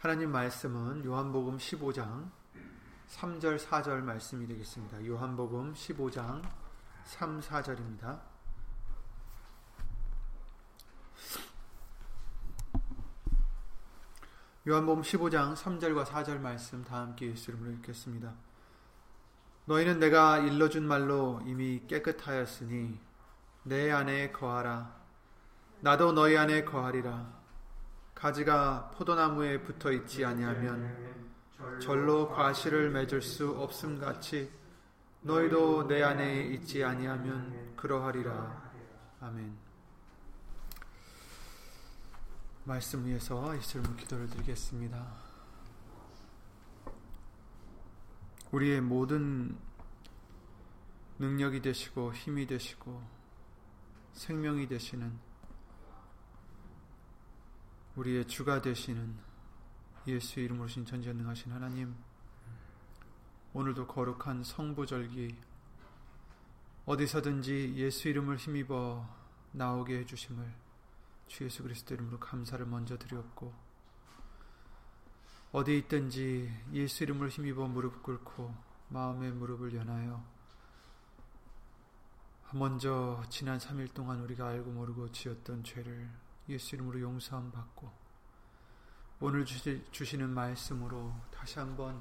하나님 말씀은 요한복음 15장 3절 4절 말씀이 되겠습니다. 요한복음 15장 3, 4절입니다. 요한복음 15장 3절과 4절 말씀 다 함께 예수 이름으로 읽겠습니다. 너희는 내가 일러준 말로 이미 깨끗하였으니 내 안에 거하라. 나도 너희 안에 거하리라. 가지가 포도나무에 붙어 있지 아니하면 절로 과실을 맺을 수 없음 같이 너희도 내 안에 있지 아니하면 그러하리라. 아멘. 말씀 위에서 예수님 기도를 드리겠습니다. 우리의 모든 능력이 되시고 힘이 되시고 생명이 되시는 우리의 주가 되시는 예수 이름으로 신 전지전능하신 하나님 오늘도 거룩한 성부절기 어디서든지 예수 이름을 힘입어 나오게 해주심을 주 예수 그리스도 이름으로 감사를 먼저 드렸고 어디 있든지 예수 이름을 힘입어 무릎 꿇고 마음의 무릎을 연하여 먼저 지난 3일 동안 우리가 알고 모르고 지었던 죄를 예수 이름으로 용서함 받고 오늘 주시, 는 말씀으로 다시 한번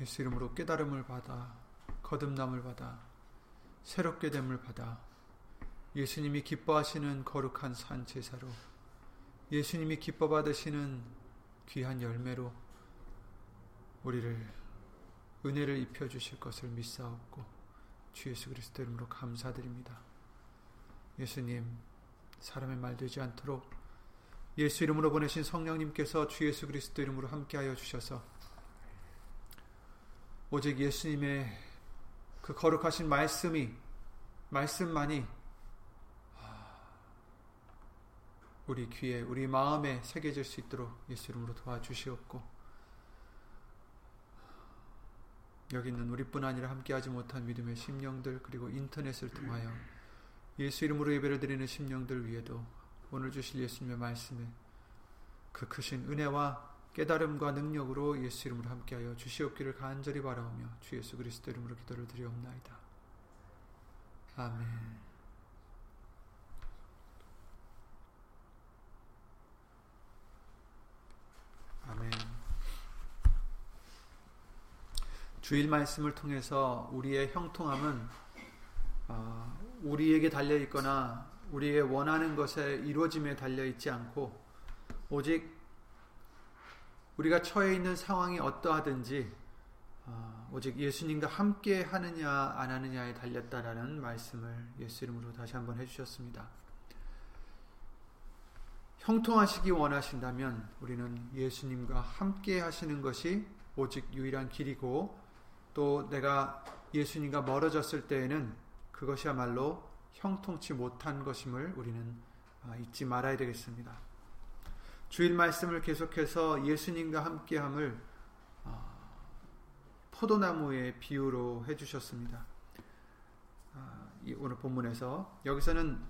예수 이름으로 깨달음을 받아 거듭남을 받아 새롭게 됨을 받아 예수님이 기뻐하시는 거룩한 산 제사로 예수님이 기뻐 받으시는 귀한 열매로 우리를 은혜를 입혀 주실 것을 믿사옵고 주 예수 그리스도 이름으로 감사드립니다. 예수님, 사람의 말 되지 않도록 예수 이름으로 보내신 성령님께서 주 예수 그리스도 이름으로 함께하여 주셔서 오직 예수님의 그 거룩하신 말씀이 말씀만이 우리 귀에 우리 마음에 새겨질 수 있도록 예수 이름으로 도와주시옵고 여기 있는 우리뿐 아니라 함께하지 못한 믿음의 심령들 그리고 인터넷을 통하여 예수 이름으로 예배를 드리는 심령들 위에도 오늘 주실 예수님의 말씀에 그 크신 은혜와 깨달음과 능력으로 예수 이름으로 함께하여 주시옵기를 간절히 바라오며 주 예수 그리스도 이름으로 기도를 드리옵나이다. 아멘. 아멘. 주일 말씀을 통해서 우리의 형통함은 어, 우리에게 달려 있거나 우리의 원하는 것에 이루어짐에 달려 있지 않고 오직 우리가 처해 있는 상황이 어떠하든지 어, 오직 예수님과 함께 하느냐 안 하느냐에 달렸다라는 말씀을 예수 이름으로 다시 한번 해주셨습니다. 형통하시기 원하신다면 우리는 예수님과 함께 하시는 것이 오직 유일한 길이고 또 내가 예수님과 멀어졌을 때에는 그것이야말로 형통치 못한 것임을 우리는 아, 잊지 말아야 되겠습니다. 주일 말씀을 계속해서 예수님과 함께함을 아, 포도나무의 비유로 해주셨습니다. 아, 오늘 본문에서 여기서는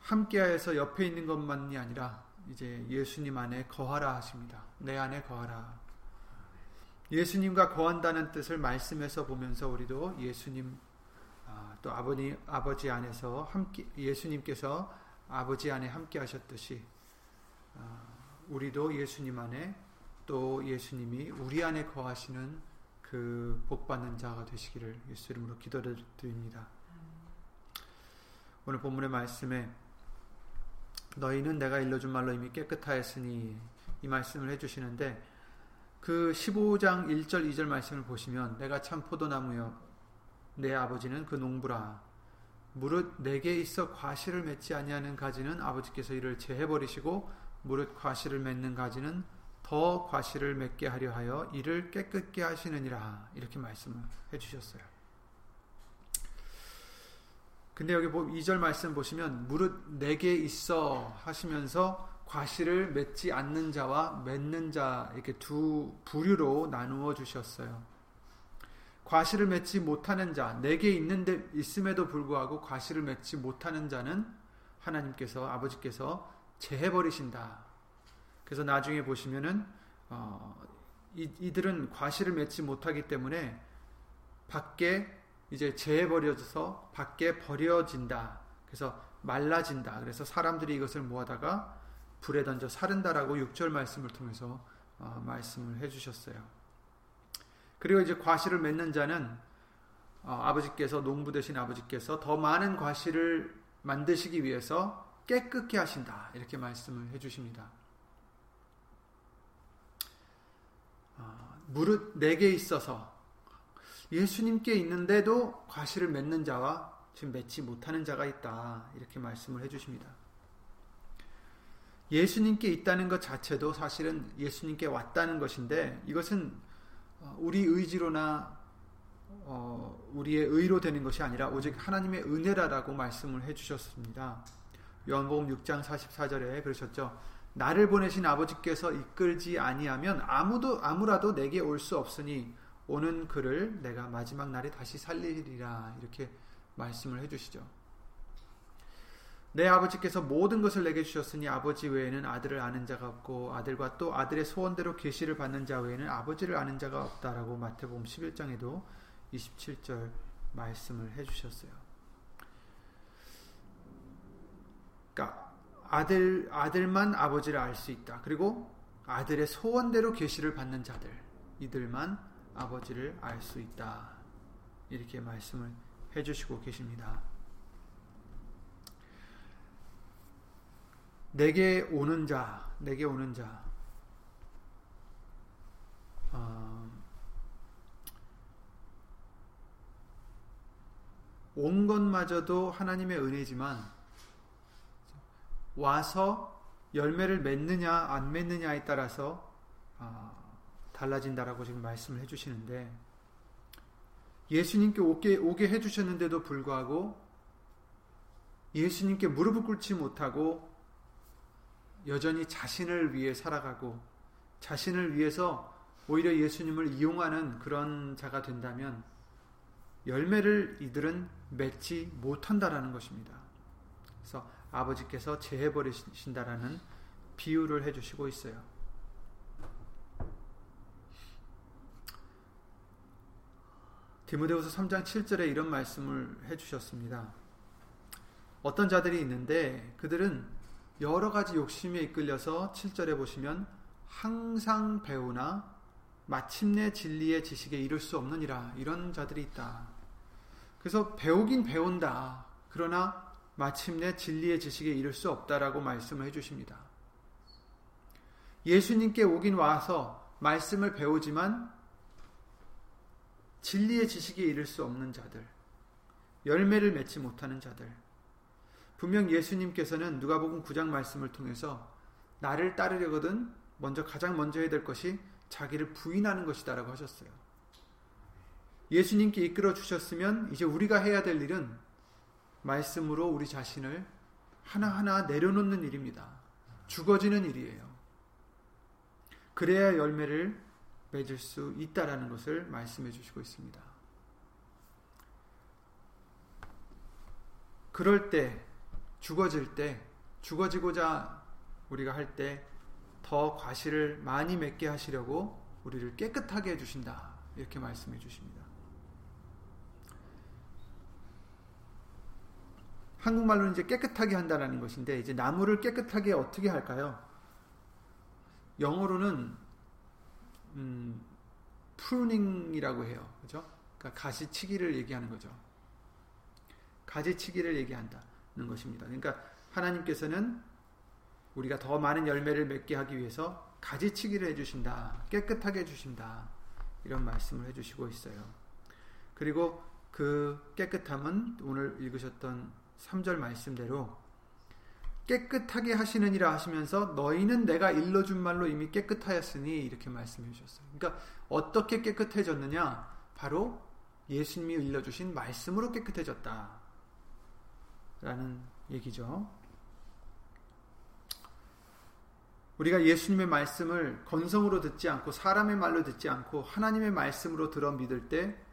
함께하여서 옆에 있는 것만이 아니라 이제 예수님 안에 거하라 하십니다. 내 안에 거하라. 예수님과 거한다는 뜻을 말씀에서 보면서 우리도 예수님 또 아버님 아버지 안에서 함께 예수님께서 아버지 안에 함께 하셨듯이 아, 우리도 예수님 안에 또 예수님이 우리 안에 거하시는 그 복받는 자가 되시기를 예수 이름으로 기도를 드립니다. 오늘 본문의 말씀에 너희는 내가 일러준 말로 이미 깨끗하였으니 이 말씀을 해주시는데 그 15장 1절 2절 말씀을 보시면 내가 참 포도나무여 내 아버지는 그 농부라. 무릇 내게 있어 과실을 맺지 아니하는 가지는 아버지께서 이를 제해 버리시고 무릇 과실을 맺는 가지는 더 과실을 맺게 하려 하여 이를 깨끗게 하시느니라. 이렇게 말씀을 해 주셨어요. 근데 여기 2절 말씀 보시면 무릇 내게 있어 하시면서 과실을 맺지 않는 자와 맺는 자 이렇게 두 부류로 나누어 주셨어요. 과실을 맺지 못하는 자, 내게 있는데 있음에도 불구하고 과실을 맺지 못하는 자는 하나님께서 아버지께서 제해 버리신다. 그래서 나중에 보시면은 어, 이, 들은 과실을 맺지 못하기 때문에 밖에 이제 재해 버려져서 밖에 버려진다. 그래서 말라진다. 그래서 사람들이 이것을 모아다가 불에 던져 사른다라고 6절 말씀을 통해서 어, 말씀을 해주셨어요. 그리고 이제 과실을 맺는 자는 어, 아버지께서 농부 되신 아버지께서 더 많은 과실을 만드시기 위해서 깨끗게 하신다. 이렇게 말씀을 해주십니다. 어, 무릇 내게 있어서 예수님께 있는데도 과실을 맺는 자와 지금 맺지 못하는 자가 있다. 이렇게 말씀을 해주십니다. 예수님께 있다는 것 자체도 사실은 예수님께 왔다는 것인데 이것은 어, 우리 의지로나 어, 우리의 의로 되는 것이 아니라 오직 하나님의 은혜라라고 말씀을 해주셨습니다. 요한복음 6장 44절에 그러셨죠. 나를 보내신 아버지께서 이끌지 아니하면 아무도 아무라도 내게 올 수 없으니 오는 그를 내가 마지막 날에 다시 살리리라 이렇게 말씀을 해주시죠. 내 아버지께서 모든 것을 내게 주셨으니 아버지 외에는 아들을 아는 자가 없고 아들과 또 아들의 소원대로 계시를 받는 자 외에는 아버지를 아는 자가 없다라고 마태복음 11장에도 27절 말씀을 해 주셨어요. 그러니까 아들 아들만 아버지를 알 수 있다. 그리고 아들의 소원대로 계시를 받는 자들 이들만 아버지를 알 수 있다. 이렇게 말씀을 해 주시고 계십니다. 내게 오는 자, 내게 오는 자. 어, 온 것마저도 하나님의 은혜지만 와서 열매를 맺느냐 안 맺느냐에 따라서 어, 달라진다라고 지금 말씀을 해주시는데 예수님께 오게, 오게 해주셨는데도 불구하고 예수님께 무릎을 꿇지 못하고 여전히 자신을 위해 살아가고 자신을 위해서 오히려 예수님을 이용하는 그런 자가 된다면 열매를 이들은 맺지 못한다라는 것입니다. 그래서 아버지께서 제해버리신다라는 비유를 해 주시고 있어요. 디모데후서 3장 7절에 이런 말씀을 해 주셨습니다. 어떤 자들이 있는데 그들은 여러 가지 욕심에 이끌려서 7절에 보시면 항상 배우나 마침내 진리의 지식에 이를 수 없느니라 이런 자들이 있다. 그래서 배우긴 배운다. 그러나 마침내 진리의 지식에 이를 수 없다라고 말씀을 해주십니다. 예수님께 오긴 와서 말씀을 배우지만 진리의 지식에 이를 수 없는 자들, 열매를 맺지 못하는 자들. 분명 예수님께서는 누가복음 9장 말씀을 통해서 나를 따르려거든 먼저 가장 먼저 해야 될 것이 자기를 부인하는 것이다라고 하셨어요. 예수님께 이끌어 주셨으면 이제 우리가 해야 될 일은 말씀으로 우리 자신을 하나하나 내려놓는 일입니다. 죽어지는 일이에요. 그래야 열매를 맺을 수 있다라는 것을 말씀해 주시고 있습니다. 그럴 때 죽어질 때 죽어지고자 우리가 할 때 더 과실을 많이 맺게 하시려고 우리를 깨끗하게 해 주신다. 이렇게 말씀해 주십니다. 한국말로는 이제 깨끗하게 한다라는 것인데 이제 나무를 깨끗하게 어떻게 할까요? 영어로는 음, 프루닝이라고 해요. 그죠? 그러니까 가시치기를 얘기하는 거죠. 가지치기를 얘기한다는 것입니다. 그러니까 하나님께서는 우리가 더 많은 열매를 맺게 하기 위해서 가지치기를 해주신다. 깨끗하게 해주신다. 이런 말씀을 해주시고 있어요. 그리고 그 깨끗함은 오늘 읽으셨던 3절 말씀대로 깨끗하게 하시느니라 하시면서 너희는 내가 일러준 말로 이미 깨끗하였으니 이렇게 말씀해 주셨어요. 그러니까 어떻게 깨끗해졌느냐? 바로 예수님이 일러주신 말씀으로 깨끗해졌다. 라는 얘기죠. 우리가 예수님의 말씀을 건성으로 듣지 않고 사람의 말로 듣지 않고 하나님의 말씀으로 들어 믿을 때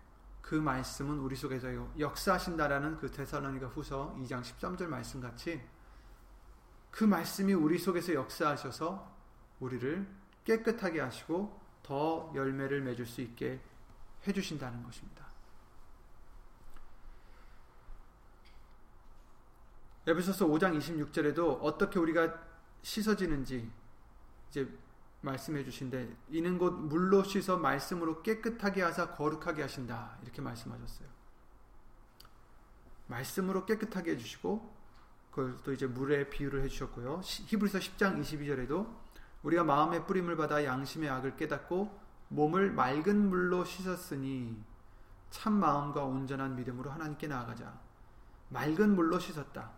그 말씀은 우리 속에서 역사하신다라는 그 데살로니가 후서 2장 13절 말씀 같이 그 말씀이 우리 속에서 역사하셔서 우리를 깨끗하게 하시고 더 열매를 맺을 수 있게 해주신다는 것입니다. 에베소서 5장 26절에도 어떻게 우리가 씻어지는지 이제 말씀해 주신데 이는 곧 물로 씻어 말씀으로 깨끗하게 하사 거룩하게 하신다 이렇게 말씀하셨어요. 말씀으로 깨끗하게 해주시고 그것도 이제 물에 비유를 해주셨고요. 히브리서 10장 22절에도 우리가 마음의 뿌림을 받아 양심의 악을 깨닫고 몸을 맑은 물로 씻었으니 참 마음과 온전한 믿음으로 하나님께 나아가자. 맑은 물로 씻었다.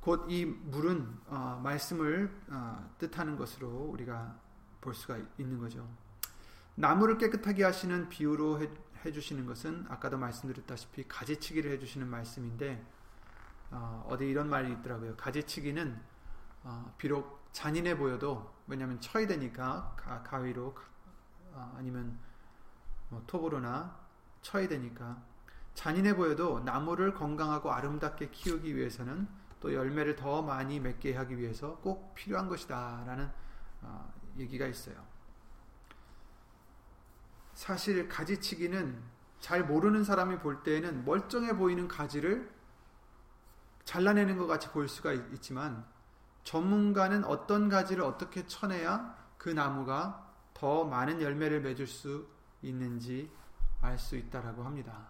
곧 이 물은 어, 말씀을 어, 뜻하는 것으로 우리가 볼 수가 있는 거죠. 나무를 깨끗하게 하시는 비유로 해, 해주시는 것은 아까도 말씀드렸다시피 가지치기를 해주시는 말씀인데 어, 어디 이런 말이 있더라고요. 가지치기는 어, 비록 잔인해 보여도 왜냐하면 쳐야 되니까 가, 위로 어, 아니면 뭐 톱으로나 쳐야 되니까 잔인해 보여도 나무를 건강하고 아름답게 키우기 위해서는 또 열매를 더 많이 맺게 하기 위해서 꼭 필요한 것이다 라는 어, 얘기가 있어요. 사실 가지치기는 잘 모르는 사람이 볼 때에는 멀쩡해 보이는 가지를 잘라내는 것 같이 보일 수가 있지만 전문가는 어떤 가지를 어떻게 쳐내야 그 나무가 더 많은 열매를 맺을 수 있는지 알 수 있다라고 합니다.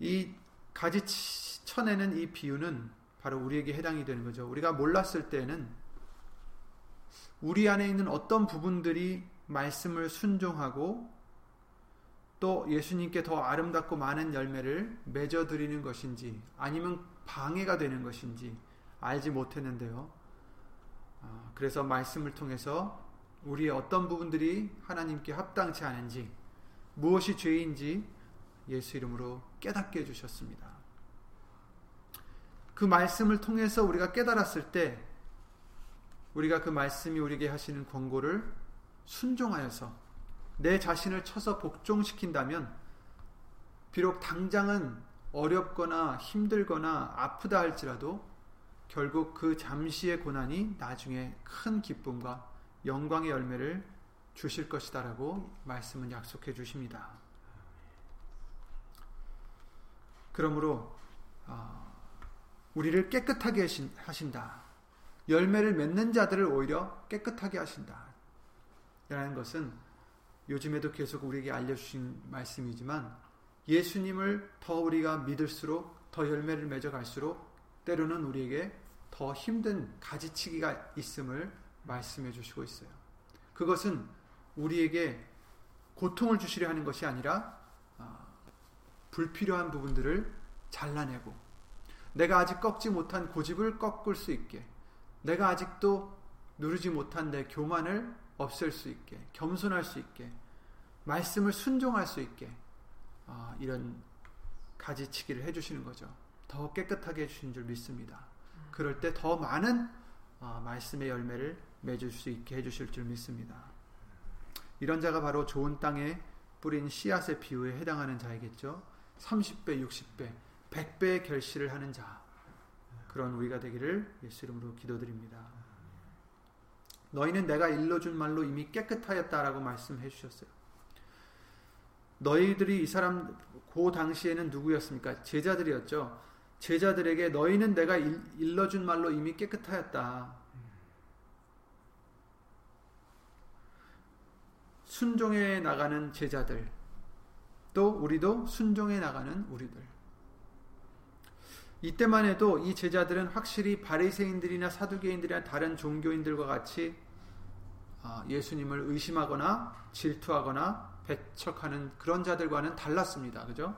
이 가지 쳐내는 이 비유는 바로 우리에게 해당이 되는 거죠. 우리가 몰랐을 때는 우리 안에 있는 어떤 부분들이 말씀을 순종하고 또 예수님께 더 아름답고 많은 열매를 맺어드리는 것인지 아니면 방해가 되는 것인지 알지 못했는데요. 아, 그래서 말씀을 통해서 우리의 어떤 부분들이 하나님께 합당치 않은지 무엇이 죄인지 예수 이름으로 깨닫게 해주셨습니다. 그 말씀을 통해서 우리가 깨달았을 때 우리가 그 말씀이 우리에게 하시는 권고를 순종하여서 내 자신을 쳐서 복종시킨다면 비록 당장은 어렵거나 힘들거나 아프다 할지라도 결국 그 잠시의 고난이 나중에 큰 기쁨과 영광의 열매를 주실 것이다라고 말씀은 약속해 주십니다. 그러므로 어, 우리를 깨끗하게 하신다. 열매를 맺는 자들을 오히려 깨끗하게 하신다. 라는 것은 요즘에도 계속 우리에게 알려주신 말씀이지만 예수님을 더 우리가 믿을수록 더 열매를 맺어갈수록 때로는 우리에게 더 힘든 가지치기가 있음을 말씀해 주시고 있어요. 그것은 우리에게 고통을 주시려 하는 것이 아니라 아, 불필요한 부분들을 잘라내고 내가 아직 꺾지 못한 고집을 꺾을 수 있게 내가 아직도 누르지 못한 내 교만을 없앨 수 있게 겸손할 수 있게 말씀을 순종할 수 있게 어, 이런 가지치기를 해주시는 거죠. 더 깨끗하게 해주신 줄 믿습니다. 그럴 때 더 많은 어, 말씀의 열매를 맺을 수 있게 해주실 줄 믿습니다. 이런 자가 바로 좋은 땅에 뿌린 씨앗의 비유에 해당하는 자이겠죠. 30배, 60배, 100배의 결실을 하는 자. 그런 우리가 되기를 예수 이름으로 기도드립니다. 너희는 내가 일러준 말로 이미 깨끗하였다라고 말씀해 주셨어요. 너희들이 이 사람 그 당시에는 누구였습니까? 제자들이었죠. 제자들에게 너희는 내가 일러준 말로 이미 깨끗하였다. 순종해 나가는 제자들, 또 우리도 순종해 나가는 우리들. 이때만 해도 이 제자들은 확실히 바리새인들이나 사두개인들이나 다른 종교인들과 같이 아, 예수님을 의심하거나 질투하거나 배척하는 그런 자들과는 달랐습니다. 그죠?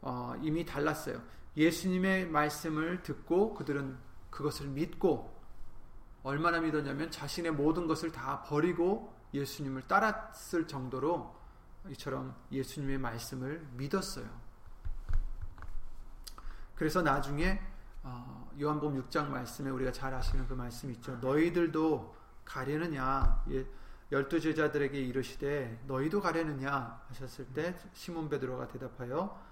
어, 이미 달랐어요. 예수님의 말씀을 듣고 그들은 그것을 믿고 얼마나 믿었냐면 자신의 모든 것을 다 버리고 예수님을 따랐을 정도로 이처럼 예수님의 말씀을 믿었어요. 그래서 나중에 어, 요한복음 6장 말씀에 우리가 잘 아시는 그 말씀 있죠. 너희들도 가려느냐? 예, 열두 제자들에게 이르시되 너희도 가려느냐 하셨을 때 시몬 베드로가 대답하여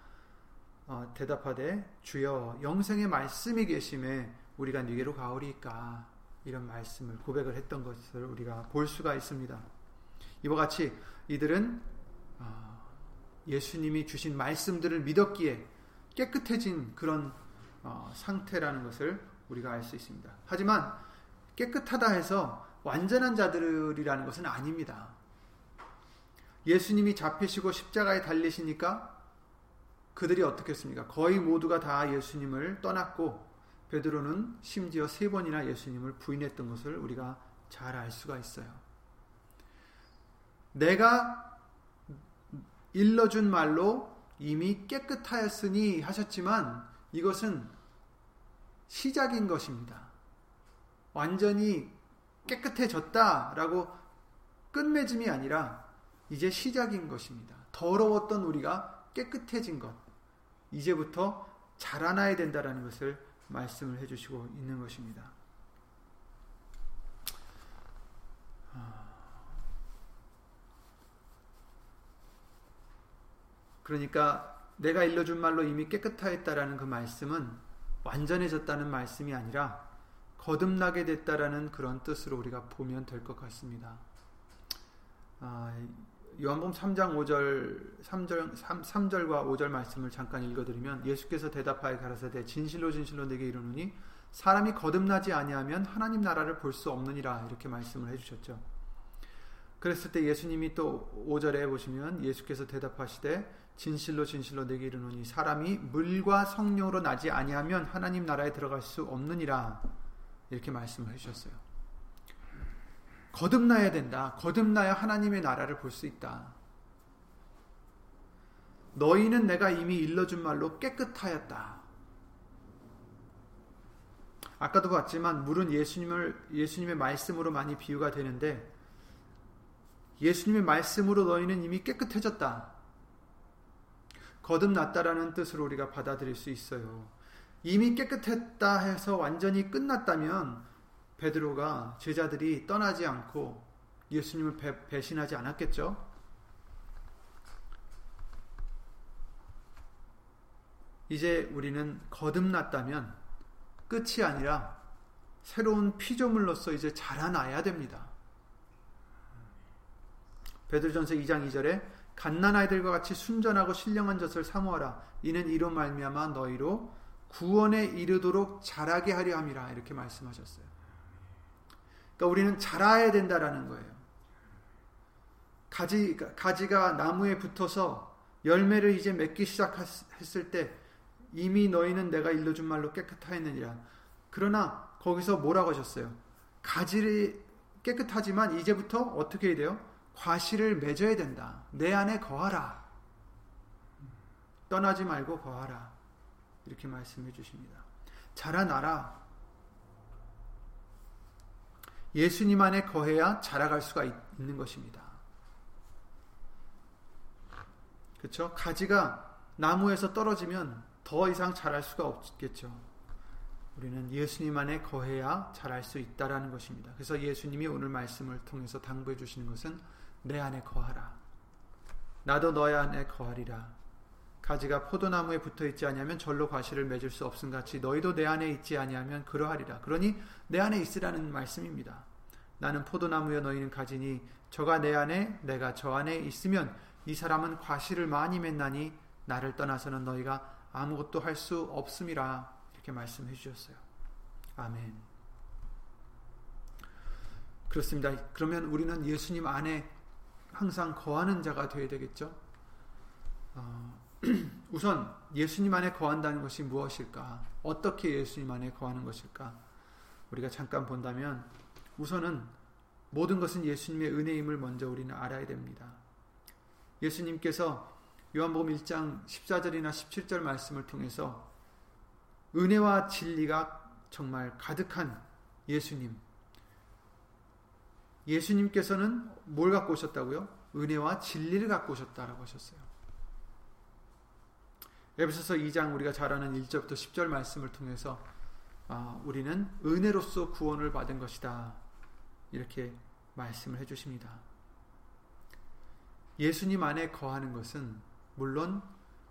어, 대답하되 주여 영생의 말씀이 계심에 우리가 네게로 가오리까 이런 말씀을 고백을 했던 것을 우리가 볼 수가 있습니다. 이와 같이 이들은 어, 예수님이 주신 말씀들을 믿었기에 깨끗해진 그런 어, 상태라는 것을 우리가 알 수 있습니다. 하지만 깨끗하다 해서 완전한 자들이라는 것은 아닙니다. 예수님이 잡히시고 십자가에 달리시니까 그들이 어떻게 했습니까? 거의 모두가 다 예수님을 떠났고 베드로는 심지어 세 번이나 예수님을 부인했던 것을 우리가 잘 알 수가 있어요. 내가 일러준 말로 이미 깨끗하였으니 하셨지만 이것은 시작인 것입니다. 완전히 깨끗해졌다라고 끝맺음이 아니라 이제 시작인 것입니다. 더러웠던 우리가 깨끗해진 것. 이제부터 자라나야 된다라는 것을 말씀을 해주시고 있는 것입니다. 그러니까 내가 일러준 말로 이미 깨끗하였다라는 그 말씀은 완전해졌다는 말씀이 아니라 거듭나게 됐다라는 그런 뜻으로 우리가 보면 될 것 같습니다. 아, 요한복음 3장 5절 3절 3, 3절과 5절 말씀을 잠깐 읽어드리면 예수께서 대답하여 가라사대 진실로 진실로 내게 이르노니 사람이 거듭나지 아니하면 하나님 나라를 볼 수 없느니라 이렇게 말씀을 해주셨죠. 그랬을 때 예수님이 또 5절에 보시면 예수께서 대답하시되 진실로 진실로 내게 이르노니 사람이 물과 성령으로 나지 아니하면 하나님 나라에 들어갈 수 없느니라 이렇게 말씀을 해주셨어요. 거듭나야 된다. 거듭나야 하나님의 나라를 볼 수 있다. 너희는 내가 이미 일러준 말로 깨끗하였다. 아까도 봤지만 물은 예수님을 예수님의 말씀으로 많이 비유가 되는데 예수님의 말씀으로 너희는 이미 깨끗해졌다. 거듭났다라는 뜻으로 우리가 받아들일 수 있어요. 이미 깨끗했다 해서 완전히 끝났다면 베드로가 제자들이 떠나지 않고 예수님을 배, 배신하지 않았겠죠? 이제 우리는 거듭났다면 끝이 아니라 새로운 피조물로서 이제 자라나야 됩니다. 베드로전서 2장 2절에 갓난아이들과 같이 순전하고 신령한 젖을 사모하라 이는 이로 말미암아 너희로 구원에 이르도록 자라게 하려 함이라 이렇게 말씀하셨어요. 그러니까 우리는 자라야 된다라는 거예요. 가지 가지가 나무에 붙어서 열매를 이제 맺기 시작했을 때 이미 너희는 내가 일러준 말로 깨끗하였느니라. 그러나 거기서 뭐라고 하셨어요? 가지를 깨끗하지만 이제부터 어떻게 해야 돼요? 과실을 맺어야 된다. 내 안에 거하라. 떠나지 말고 거하라. 이렇게 말씀해 주십니다. 자라나라. 예수님 안에 거해야 자라갈 수가 있는 것입니다. 그렇죠? 가지가 나무에서 떨어지면 더 이상 자랄 수가 없겠죠. 우리는 예수님 안에 거해야 자랄 수 있다라는 것입니다. 그래서 예수님이 오늘 말씀을 통해서 당부해 주시는 것은 내 안에 거하라. 나도 너희 안에 거하리라. 가지가 포도나무에 붙어 있지 아니하면 절로 과실을 맺을 수 없음 같이 너희도 내 안에 있지 아니하면 그러하리라. 그러니 내 안에 있으라는 말씀입니다. 나는 포도나무여 너희는 가지니 저가 내 안에 내가 저 안에 있으면 이 사람은 과실을 많이 맺나니 나를 떠나서는 너희가 아무것도 할 수 없음이라 이렇게 말씀해 주셨어요. 아멘. 그렇습니다. 그러면 우리는 예수님 안에 항상 거하는 자가 되어야 되겠죠. 어, 우선 예수님 안에 거한다는 것이 무엇일까? 어떻게 예수님 안에 거하는 것일까? 우리가 잠깐 본다면 우선은 모든 것은 예수님의 은혜임을 먼저 우리는 알아야 됩니다. 예수님께서 요한복음 1장 14절이나 17절 말씀을 통해서 은혜와 진리가 정말 가득한 예수님. 예수님께서는 뭘 갖고 오셨다고요? 은혜와 진리를 갖고 오셨다라고 하셨어요. 에베소서 2장 우리가 잘 아는 1절부터 10절 말씀을 통해서 아, 우리는 은혜로서 구원을 받은 것이다. 이렇게 말씀을 해 주십니다. 예수님 안에 거하는 것은 물론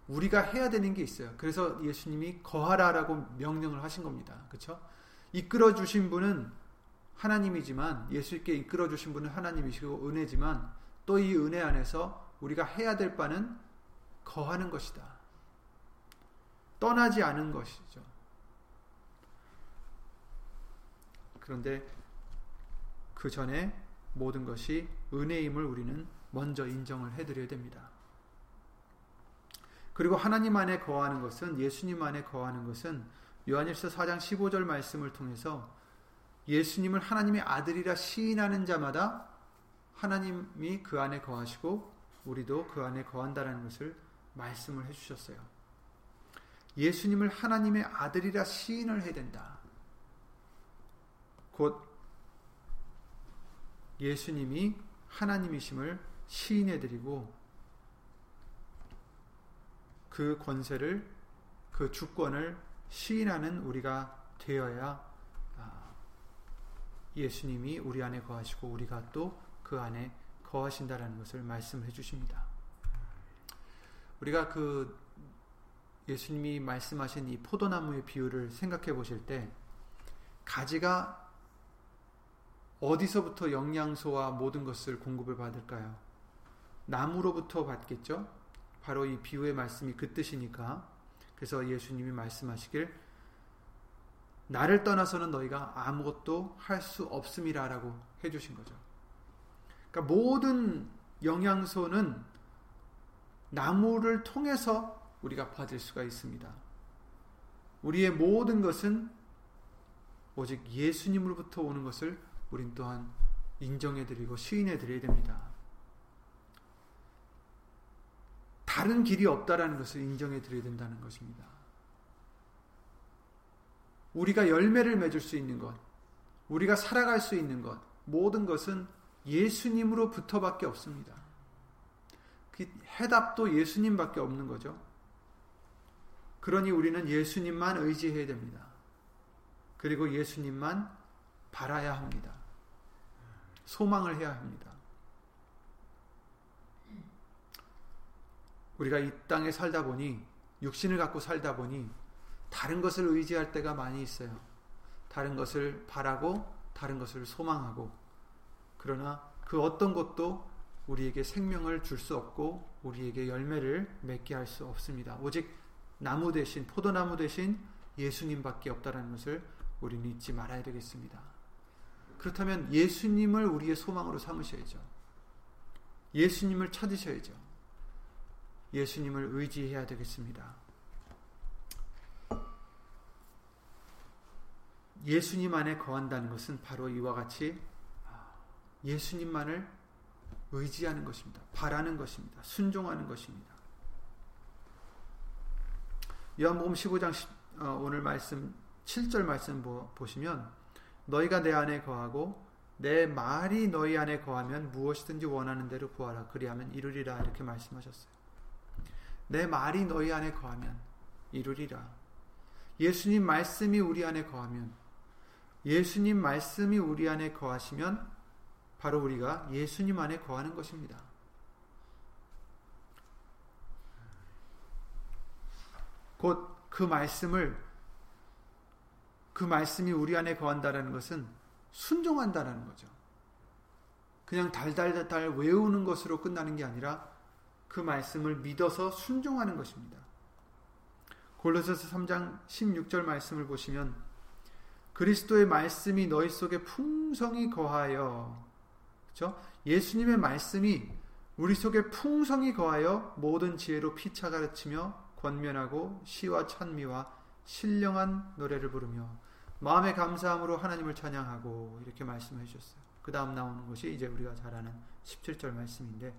우리가 해야 되는 게 있어요. 그래서 예수님이 거하라라고 명령을 하신 겁니다. 그렇죠? 이끌어 주신 분은 하나님이지만 예수께 이끌어 주신 분은 하나님이시고 은혜지만 또 이 은혜 안에서 우리가 해야 될 바는 거하는 것이다. 떠나지 않은 것이죠. 그런데 그 전에 모든 것이 은혜임을 우리는 먼저 인정을 해드려야 됩니다. 그리고 하나님 안에 거하는 것은 예수님 안에 거하는 것은 요한일서 4장 15절 말씀을 통해서 예수님을 하나님의 아들이라 시인하는 자마다 하나님이 그 안에 거하시고 우리도 그 안에 거한다라는 것을 말씀을 해 주셨어요. 예수님을 하나님의 아들이라 시인을 해야 된다. 곧 예수님이 하나님이심을 시인해 드리고 그 권세를 그 주권을 시인하는 우리가 되어야 아, 예수님이 우리 안에 거하시고 우리가 또 그 안에 거하신다라는 것을 말씀해 주십니다. 우리가 그 예수님이 말씀하신 이 포도나무의 비유를 생각해 보실 때 가지가 어디서부터 영양소와 모든 것을 공급을 받을까요? 나무로부터 받겠죠? 바로 이 비유의 말씀이 그 뜻이니까. 그래서 예수님이 말씀하시길 나를 떠나서는 너희가 아무것도 할 수 없음이라라고 해주신 거죠. 그러니까 모든 영양소는 나무를 통해서 우리가 받을 수가 있습니다. 우리의 모든 것은 오직 예수님으로부터 오는 것을 우린 또한 인정해드리고 시인해드려야 됩니다. 다른 길이 없다라는 것을 인정해드려야 된다는 것입니다. 우리가 열매를 맺을 수 있는 것, 우리가 살아갈 수 있는 것, 모든 것은 예수님으로부터밖에 없습니다. 그 해답도 예수님밖에 없는 거죠. 그러니 우리는 예수님만 의지해야 됩니다. 그리고 예수님만 바라야 합니다. 소망을 해야 합니다. 우리가 이 땅에 살다 보니 육신을 갖고 살다 보니 다른 것을 의지할 때가 많이 있어요. 다른 것을 바라고 다른 것을 소망하고 그러나 그 어떤 것도 우리에게 생명을 줄 수 없고 우리에게 열매를 맺게 할 수 없습니다. 오직 나무 대신 포도나무 대신 예수님밖에 없다라는 것을 우리는 잊지 말아야 되겠습니다. 그렇다면 예수님을 우리의 소망으로 삼으셔야죠. 예수님을 찾으셔야죠. 예수님을 의지해야 되겠습니다. 예수님 안에 거한다는 것은 바로 이와 같이 예수님만을 의지하는 것입니다. 바라는 것입니다. 순종하는 것입니다. 요한복음 15장 어, 오늘 말씀 7절 말씀 보시면 너희가 내 안에 거하고 내 말이 너희 안에 거하면 무엇이든지 원하는 대로 구하라 그리하면 이루리라 이렇게 말씀하셨어요. 내 말이 너희 안에 거하면 이루리라. 예수님 말씀이 우리 안에 거하면 예수님 말씀이 우리 안에 거하시면 바로 우리가 예수님 안에 거하는 것입니다. 곧 그 말씀을 그 말씀이 우리 안에 거한다라는 것은 순종한다라는 거죠. 그냥 달달달 외우는 것으로 끝나는 게 아니라 그 말씀을 믿어서 순종하는 것입니다. 골로새서 3장 16절 말씀을 보시면 그리스도의 말씀이 너희 속에 풍성히 거하여 그렇죠? 예수님의 말씀이 우리 속에 풍성히 거하여 모든 지혜로 피차 가르치며 권면하고 시와 찬미와 신령한 노래를 부르며 마음의 감사함으로 하나님을 찬양하고 이렇게 말씀해 주셨어요. 그 다음 나오는 것이 이제 우리가 잘 아는 17절 말씀인데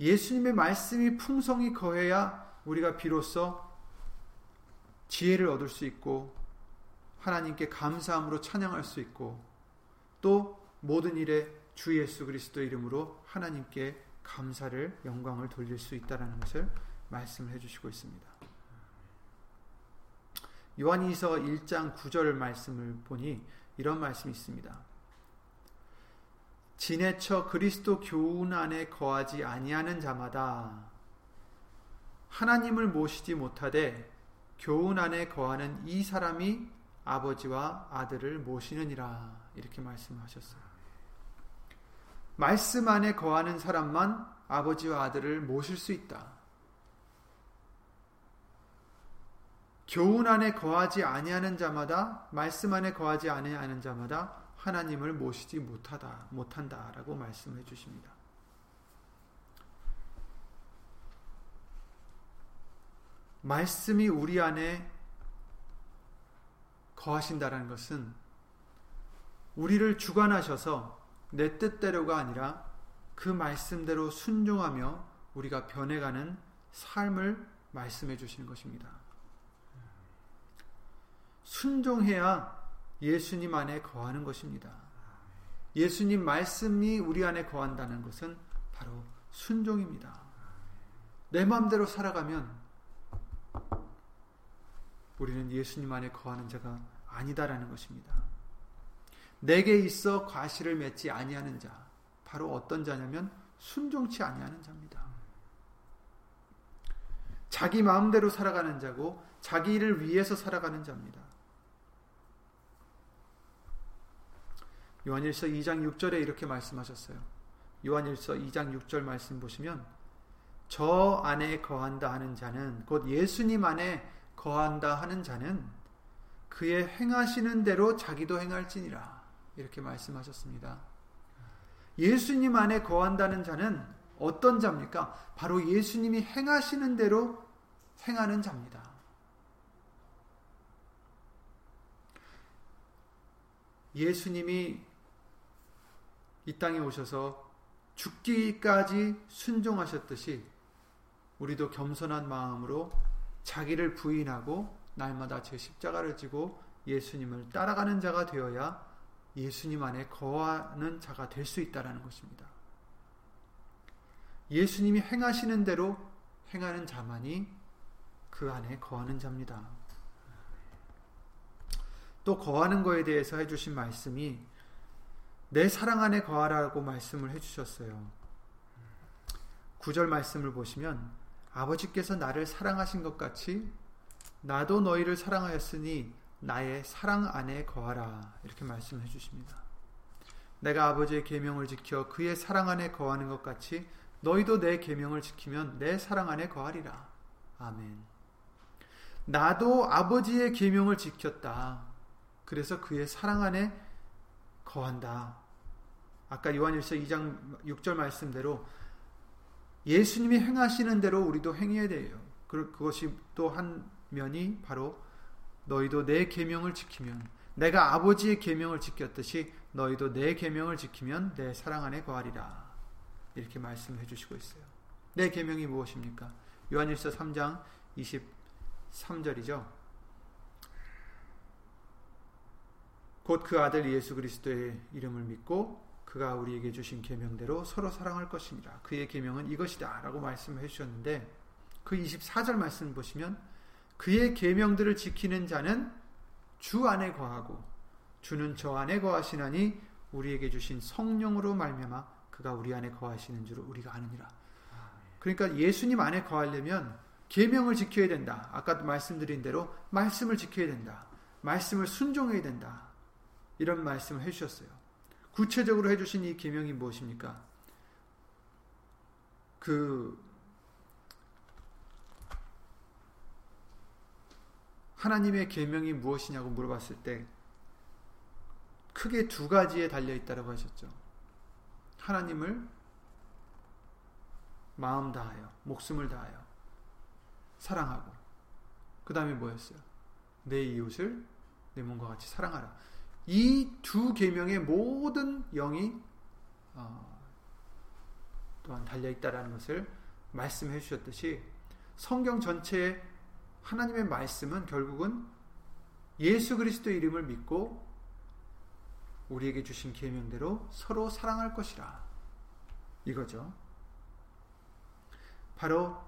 예수님의 말씀이 풍성히 거해야 우리가 비로소 지혜를 얻을 수 있고 하나님께 감사함으로 찬양할 수 있고 또 모든 일에 주 예수 그리스도 이름으로 하나님께 감사를 영광을 돌릴 수 있다라는 것을 말씀해 주시고 있습니다. 요한이서 1장 9절 말씀을 보니 이런 말씀이 있습니다. 지내쳐 그리스도 교훈 안에 거하지 아니하는 자마다 하나님을 모시지 못하되 교훈 안에 거하는 이 사람이 아버지와 아들을 모시느니라 이렇게 말씀하셨어요. 말씀 안에 거하는 사람만 아버지와 아들을 모실 수 있다. 교훈 안에 거하지 아니하는 자마다 말씀 안에 거하지 아니하는 자마다 하나님을 모시지 못하다 못한다라고 말씀해 주십니다. 말씀이 우리 안에 거하신다라는 것은 우리를 주관하셔서 내 뜻대로가 아니라 그 말씀대로 순종하며 우리가 변해가는 삶을 말씀해 주시는 것입니다. 순종해야 예수님 안에 거하는 것입니다. 예수님 말씀이 우리 안에 거한다는 것은 바로 순종입니다. 내 마음대로 살아가면 우리는 예수님 안에 거하는 자가 아니다라는 것입니다. 내게 있어 과실을 맺지 아니하는 자 바로 어떤 자냐면 순종치 아니하는 자입니다. 자기 마음대로 살아가는 자고 자기 를 위해서 살아가는 자입니다. 요한일서 2장 6절에 이렇게 말씀하셨어요. 요한일서 2장 6절 말씀 보시면 저 안에 거한다 하는 자는 곧 예수님 안에 거한다 하는 자는 그의 행하시는 대로 자기도 행할지니라 이렇게 말씀하셨습니다. 예수님 안에 거한다는 자는 어떤 자입니까? 바로 예수님이 행하시는 대로 행하는 자입니다. 예수님이 이 땅에 오셔서 죽기까지 순종하셨듯이 우리도 겸손한 마음으로 자기를 부인하고 날마다 제 십자가를 지고 예수님을 따라가는 자가 되어야 예수님 안에 거하는 자가 될 수 있다라는 것입니다. 예수님이 행하시는 대로 행하는 자만이 그 안에 거하는 자입니다. 또 거하는 거에 대해서 해주신 말씀이 내 사랑 안에 거하라고 말씀을 해주셨어요. 구절 말씀을 보시면 아버지께서 나를 사랑하신 것 같이 나도 너희를 사랑하였으니 나의 사랑 안에 거하라 이렇게 말씀해 주십니다. 내가 아버지의 계명을 지켜 그의 사랑 안에 거하는 것 같이 너희도 내 계명을 지키면 내 사랑 안에 거하리라. 아멘. 나도 아버지의 계명을 지켰다. 그래서 그의 사랑 안에 거한다. 아까 요한일서 2장 6절 말씀대로 예수님이 행하시는 대로 우리도 행해야 돼요. 그것이 또 한 면이 바로 너희도 내 계명을 지키면 내가 아버지의 계명을 지켰듯이 너희도 내 계명을 지키면 내 사랑 안에 거하리라. 이렇게 말씀해 주시고 있어요. 내 계명이 무엇입니까? 요한일서 3장 23절이죠. 곧 그 아들 예수 그리스도의 이름을 믿고 그가 우리에게 주신 계명대로 서로 사랑할 것입니다. 그의 계명은 이것이다라고 말씀해 주셨는데 그 24절 말씀 보시면 그의 계명들을 지키는 자는 주 안에 거하고 주는 저 안에 거하시나니 우리에게 주신 성령으로 말미암아 그가 우리 안에 거하시는 줄 우리가 아느니라. 그러니까 예수님 안에 거하려면 계명을 지켜야 된다. 아까도 말씀드린 대로 말씀을 지켜야 된다. 말씀을 순종해야 된다. 이런 말씀을 해 주셨어요. 구체적으로 해주신 이 계명이 무엇입니까? 그 하나님의 계명이 무엇이냐고 물어봤을 때 크게 두 가지에 달려 있다고 하셨죠. 하나님을 마음 다하여, 목숨을 다하여 사랑하고 그 다음에 뭐였어요? 내 이웃을 내 몸과 같이 사랑하라. 이 두 계명의 모든 영이 어, 또한 달려 있다라는 것을 말씀해 주셨듯이 성경 전체의 하나님의 말씀은 결국은 예수 그리스도 이름을 믿고 우리에게 주신 계명대로 서로 사랑할 것이라 이거죠. 바로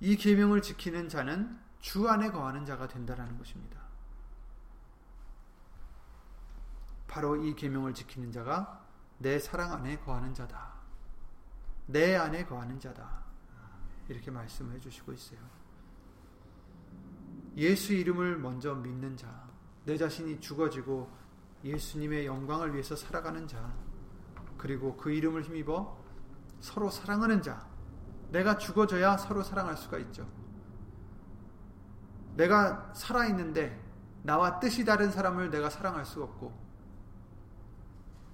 이 계명을 지키는 자는 주 안에 거하는 자가 된다라는 것입니다. 바로 이 계명을 지키는 자가 내 사랑 안에 거하는 자다. 내 안에 거하는 자다. 이렇게 말씀을 해주시고 있어요. 예수 이름을 먼저 믿는 자, 내 자신이 죽어지고 예수님의 영광을 위해서 살아가는 자, 그리고 그 이름을 힘입어 서로 사랑하는 자, 내가 죽어져야 서로 사랑할 수가 있죠. 내가 살아있는데 나와 뜻이 다른 사람을 내가 사랑할 수 없고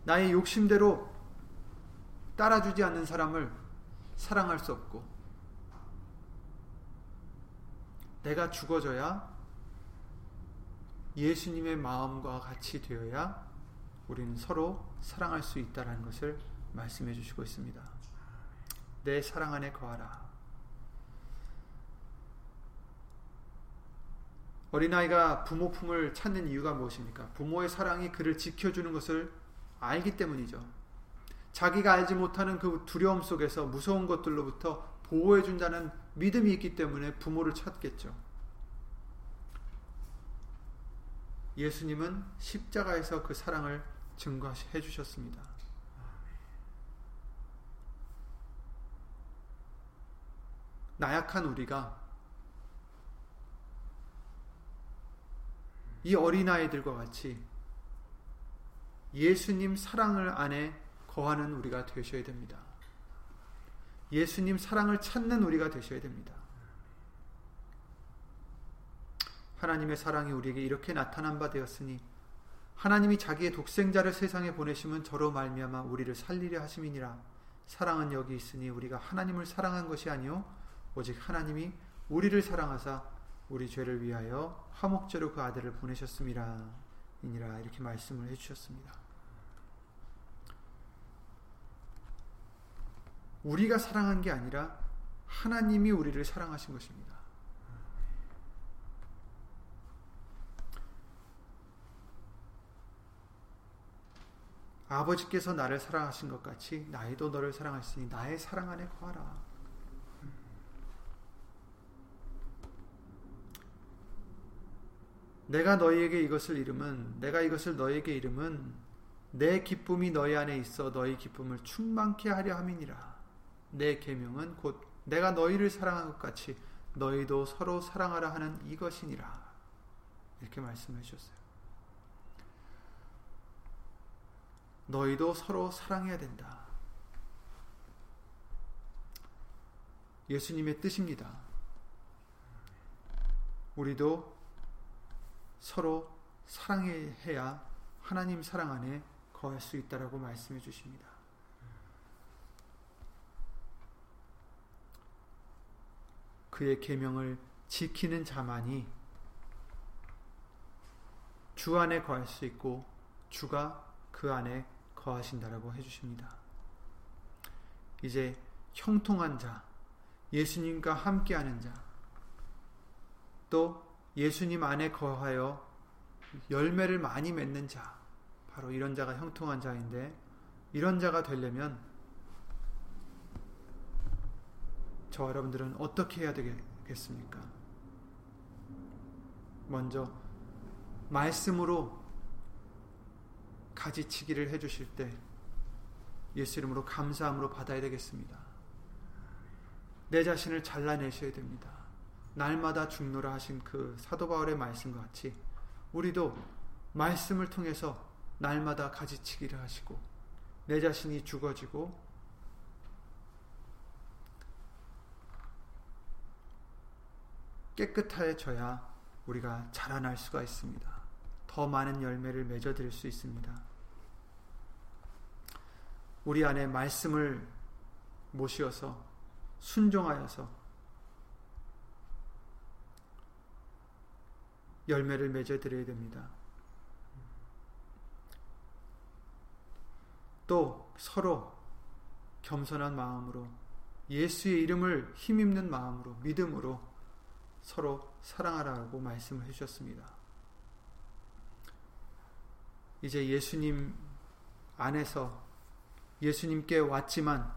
나의 욕심대로 따라주지 않는 사람을 사랑할 수 없고 내가 죽어져야 예수님의 마음과 같이 되어야 우리는 서로 사랑할 수 있다는 것을 말씀해 주시고 있습니다. 내 사랑 안에 거하라. 어린아이가 부모 품을 찾는 이유가 무엇입니까? 부모의 사랑이 그를 지켜주는 것을 알기 때문이죠. 자기가 알지 못하는 그 두려움 속에서 무서운 것들로부터 보호해 준다는 믿음이 있기 때문에 부모를 찾겠죠. 예수님은 십자가에서 그 사랑을 증거해 주셨습니다. 나약한 우리가 이 어린아이들과 같이 예수님 사랑을 안에 거하는 우리가 되셔야 됩니다. 예수님 사랑을 찾는 우리가 되셔야 됩니다. 하나님의 사랑이 우리에게 이렇게 나타난 바 되었으니 하나님이 자기의 독생자를 세상에 보내심은 저로 말미암아 우리를 살리려 하심이니라. 사랑은 여기 있으니 우리가 하나님을 사랑한 것이 아니요 오직 하나님이 우리를 사랑하사 우리 죄를 위하여 화목제로 그 아들을 보내셨음이라 이니라 이렇게 말씀을 해 주셨습니다. 우리가 사랑한 게 아니라 하나님이 우리를 사랑하신 것입니다. 아버지께서 나를 사랑하신 것 같이 나이도 너를 사랑하시니 나의 사랑 안에 거하라. 내가 너희에게 이것을 이름은 내가 이것을 너희에게 이름은 내 기쁨이 너희 안에 있어 너희 기쁨을 충만케 하려 함이니라. 내 계명은 곧 내가 너희를 사랑한 것 같이 너희도 서로 사랑하라 하는 이것이니라. 이렇게 말씀해 주셨어요. 너희도 서로 사랑해야 된다. 예수님의 뜻입니다. 우리도 서로 사랑해야 하나님 사랑 안에 거할 수 있다라고 말씀해 주십니다. 그의 계명을 지키는 자만이 주 안에 거할 수 있고 주가 그 안에 거하신다라고 해 주십니다. 이제 형통한 자, 예수님과 함께하는 자, 또 예수님 안에 거하여 열매를 많이 맺는 자, 바로 이런 자가 형통한 자인데, 이런 자가 되려면 저 여러분들은 어떻게 해야 되겠습니까? 먼저 말씀으로 가지치기를 해주실 때 예수 이름으로 감사함으로 받아야 되겠습니다. 내 자신을 잘라내셔야 됩니다. 날마다 죽노라 하신 그 사도 바울의 말씀과 같이 우리도 말씀을 통해서 날마다 가지치기를 하시고 내 자신이 죽어지고 깨끗해져야 우리가 자라날 수가 있습니다. 더 많은 열매를 맺어드릴 수 있습니다. 우리 안에 말씀을 모시어서 순종하여서 열매를 맺어 드려야 됩니다. 또 서로 겸손한 마음으로 예수의 이름을 힘입는 마음으로 믿음으로 서로 사랑하라고 말씀을 해주셨습니다. 이제 예수님 안에서 예수님께 왔지만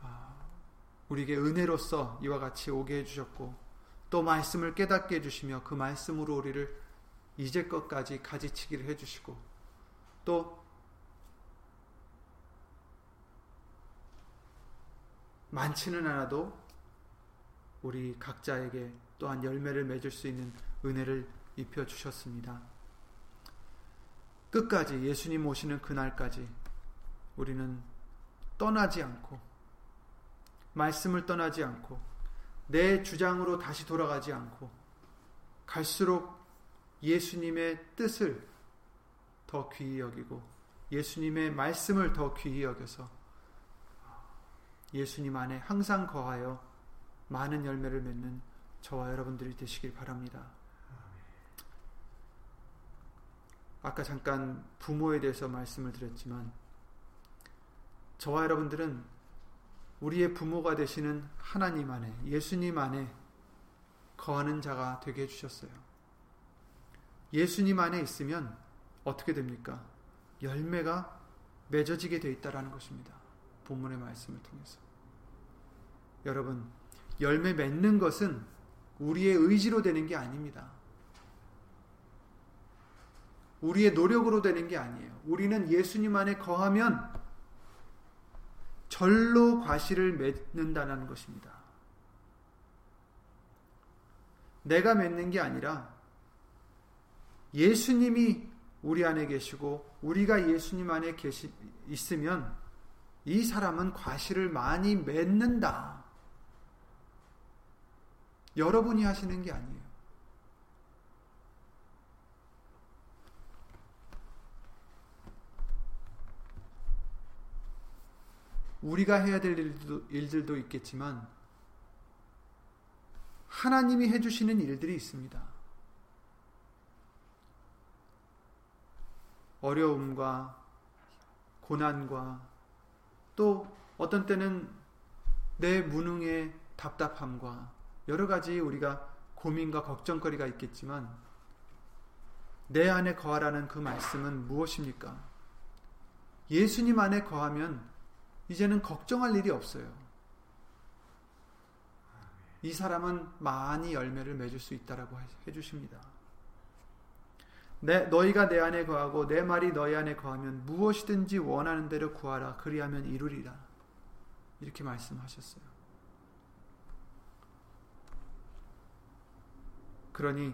아, 우리에게 은혜로서 이와 같이 오게 해주셨고 또 말씀을 깨닫게 해주시며 그 말씀으로 우리를 이제껏까지 가지치기를 해주시고 또 많지는 않아도 우리 각자에게 또한 열매를 맺을 수 있는 은혜를 입혀 주셨습니다. 끝까지 예수님 오시는 그날까지 우리는 떠나지 않고 말씀을 떠나지 않고 내 주장으로 다시 돌아가지 않고 갈수록 예수님의 뜻을 더 귀히 여기고 예수님의 말씀을 더 귀히 여겨서 예수님 안에 항상 거하여 많은 열매를 맺는 저와 여러분들이 되시길 바랍니다. 아까 잠깐 부모에 대해서 말씀을 드렸지만 저와 여러분들은 우리의 부모가 되시는 하나님 안에 예수님 안에 거하는 자가 되게 해주셨어요. 예수님 안에 있으면 어떻게 됩니까? 열매가 맺어지게 되어 있다라는 것입니다. 본문의 말씀을 통해서. 여러분, 열매 맺는 것은 우리의 의지로 되는 게 아닙니다. 우리의 노력으로 되는 게 아니에요. 우리는 예수님 안에 거하면 절로 과실을 맺는다는 것입니다. 내가 맺는 게 아니라 예수님이 우리 안에 계시고 우리가 예수님 안에 계시 있으면 이 사람은 과실을 많이 맺는다. 여러분이 하시는 게 아니에요. 우리가 해야 될 일도, 일들도 있겠지만 하나님이 해주시는 일들이 있습니다. 어려움과 고난과 또 어떤 때는 내 무능의 답답함과 여러 가지 우리가 고민과 걱정거리가 있겠지만 내 안에 거하라는 그 말씀은 무엇입니까? 예수님 안에 거하면 이제는 걱정할 일이 없어요. 이 사람은 많이 열매를 맺을 수 있다라고 해주십니다. 내, 너희가 내 안에 거하고 내 말이 너희 안에 거하면 무엇이든지 원하는 대로 구하라 그리하면 이루리라 이렇게 말씀하셨어요. 그러니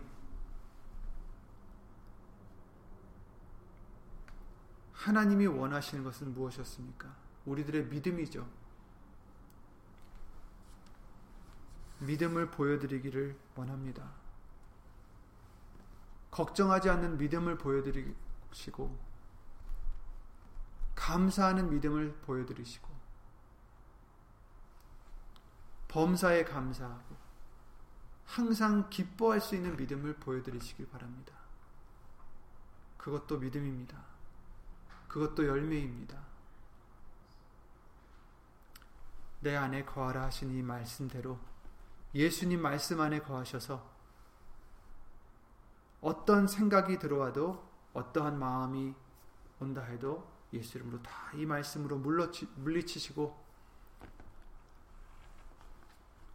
하나님이 원하시는 것은 무엇이었습니까? 우리들의 믿음이죠. 믿음을 보여드리기를 원합니다. 걱정하지 않는 믿음을 보여드리시고, 감사하는 믿음을 보여드리시고, 범사에 감사하고, 항상 기뻐할 수 있는 믿음을 보여드리시길 바랍니다. 그것도 믿음입니다. 그것도 열매입니다. 내 안에 거하라 하신 이 말씀대로 예수님 말씀 안에 거하셔서 어떤 생각이 들어와도 어떠한 마음이 온다 해도 예수 이름으로 다 이 말씀으로 물리치시고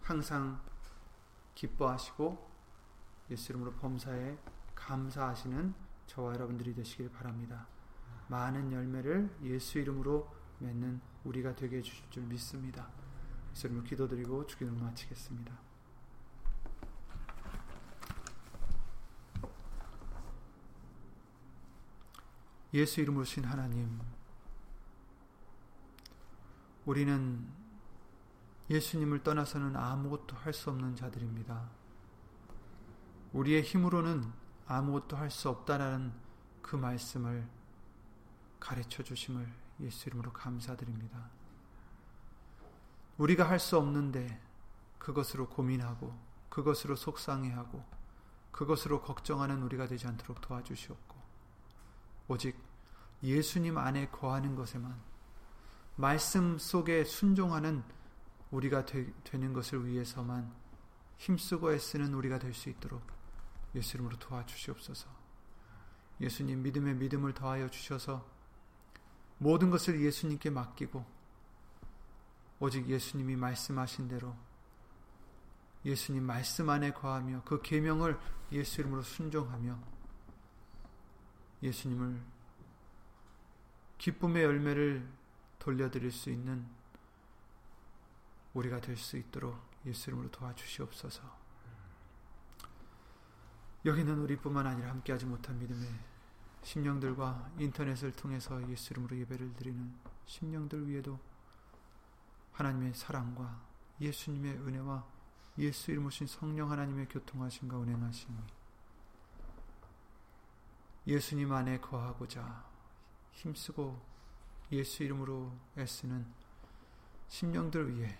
항상 기뻐하시고 예수 이름으로 범사에 감사하시는 저와 여러분들이 되시길 바랍니다. 많은 열매를 예수 이름으로 맺는 우리가 되게 해주실 줄 믿습니다. 예수 이름으로 기도드리고 주기도 마치겠습니다. 예수 이름으로 신 하나님, 우리는 예수님을 떠나서는 아무것도 할 수 없는 자들입니다. 우리의 힘으로는 아무것도 할 수 없다라는 그 말씀을 가르쳐 주심을 예수 이름으로 감사드립니다. 우리가 할 수 없는데 그것으로 고민하고 그것으로 속상해하고 그것으로 걱정하는 우리가 되지 않도록 도와주시옵고 오직 예수님 안에 거하는 것에만 말씀 속에 순종하는 우리가 되, 는 것을 위해서만 힘쓰고 애쓰는 우리가 될 수 있도록 예수 이름으로 도와주시옵소서. 예수님 믿음에 믿음을 더하여 주셔서 모든 것을 예수님께 맡기고 오직 예수님이 말씀하신 대로 예수님 말씀 안에 거하며 그 계명을 예수 이름으로 순종하며 예수님을 기쁨의 열매를 돌려드릴 수 있는 우리가 될 수 있도록 예수 이름으로 도와주시옵소서. 여기는 우리뿐만 아니라 함께하지 못한 믿음의 심령들과 인터넷을 통해서 예수 이름으로 예배를 드리는 심령들 위에도 하나님의 사랑과 예수님의 은혜와 예수 이름 오신 성령 하나님의 교통하심과 운행하심이 예수님 안에 거하고자 힘쓰고 예수 이름으로 애쓰는 심령들 위해